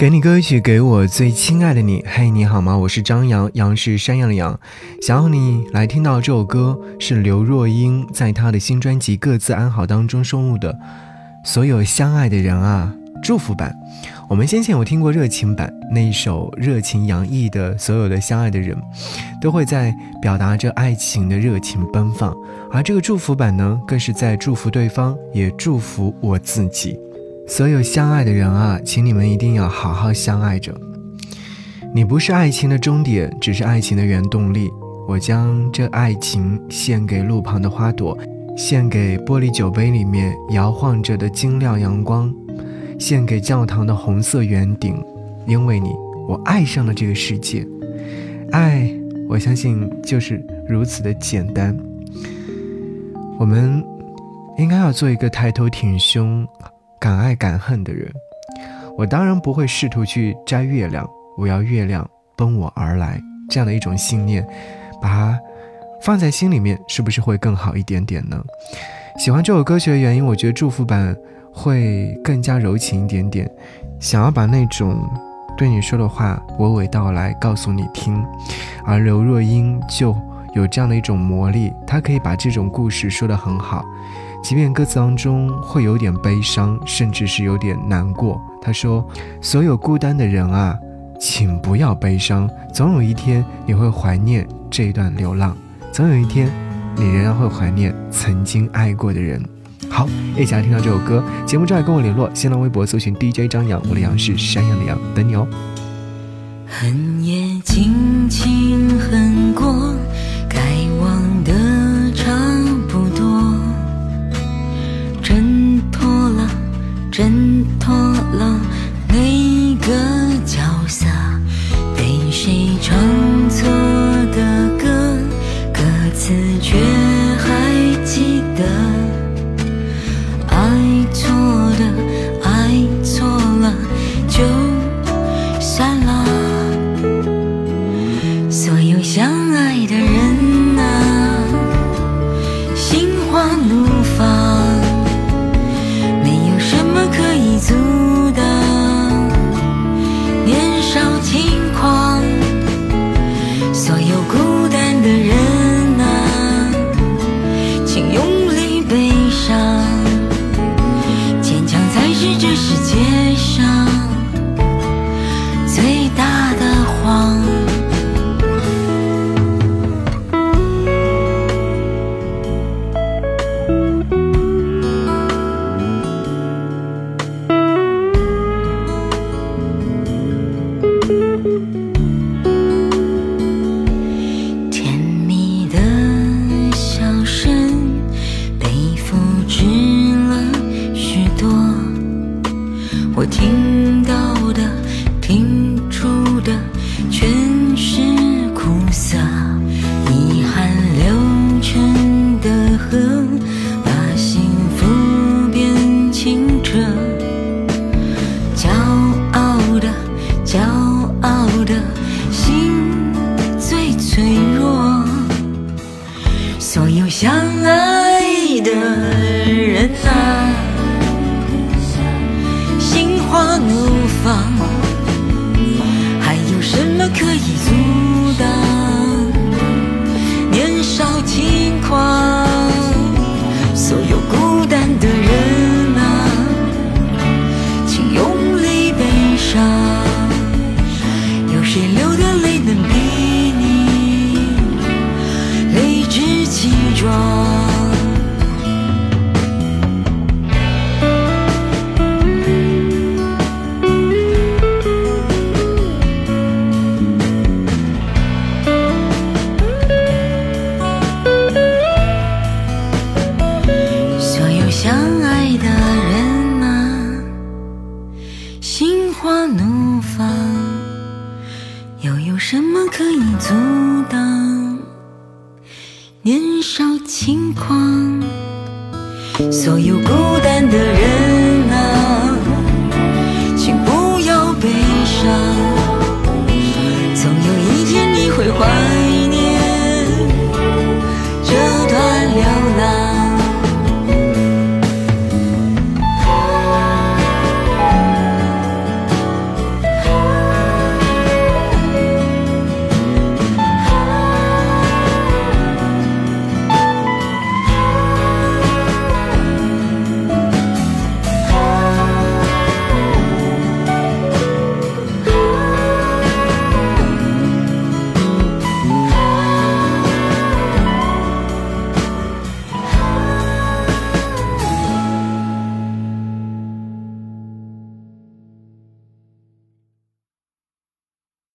给你歌曲，给我最亲爱的你。嘿，你好吗？我是张扬，杨是山羊的羊。想要你来听到这首歌，是刘若英在她的新专辑《各自安好》当中收录的《所有相爱的人啊》祝福版。我们先前有听过热情版，那一首热情洋溢的所有的相爱的人，都会在表达着爱情的热情奔放。而这个祝福版呢，更是在祝福对方，也祝福我自己。所有相爱的人啊，请你们一定要好好相爱着。你不是爱情的终点，只是爱情的原动力。我将这爱情献给路旁的花朵，献给玻璃酒杯里面摇晃着的晶亮阳光，献给教堂的红色圆顶。因为你，我爱上了这个世界。爱，我相信就是如此的简单。我们应该要做一个抬头挺胸。敢爱敢恨的人，我当然不会试图去摘月亮。我要月亮奔我而来，这样的一种信念，把它放在心里面，是不是会更好一点点呢？喜欢这首歌曲的原因，我觉得祝福版会更加柔情一点点，想要把那种对你说的话娓娓道来告诉你听。而刘若英就有这样的一种魔力，他可以把这种故事说得很好。即便歌词当中会有点悲伤，甚至是有点难过。他说：“所有孤单的人啊，请不要悲伤，总有一天你会怀念这一段流浪，总有一天你仍然会怀念曾经爱过的人。”好，一起来听到这首歌。节目之外跟我联络，新浪微博搜寻 DJ 张扬，我的杨是山羊的羊，等你哦。恨也轻轻恨过。的人啊。花怒放，还有什么可以方，又有什么可以阻挡？年少轻狂，所有孤单的人。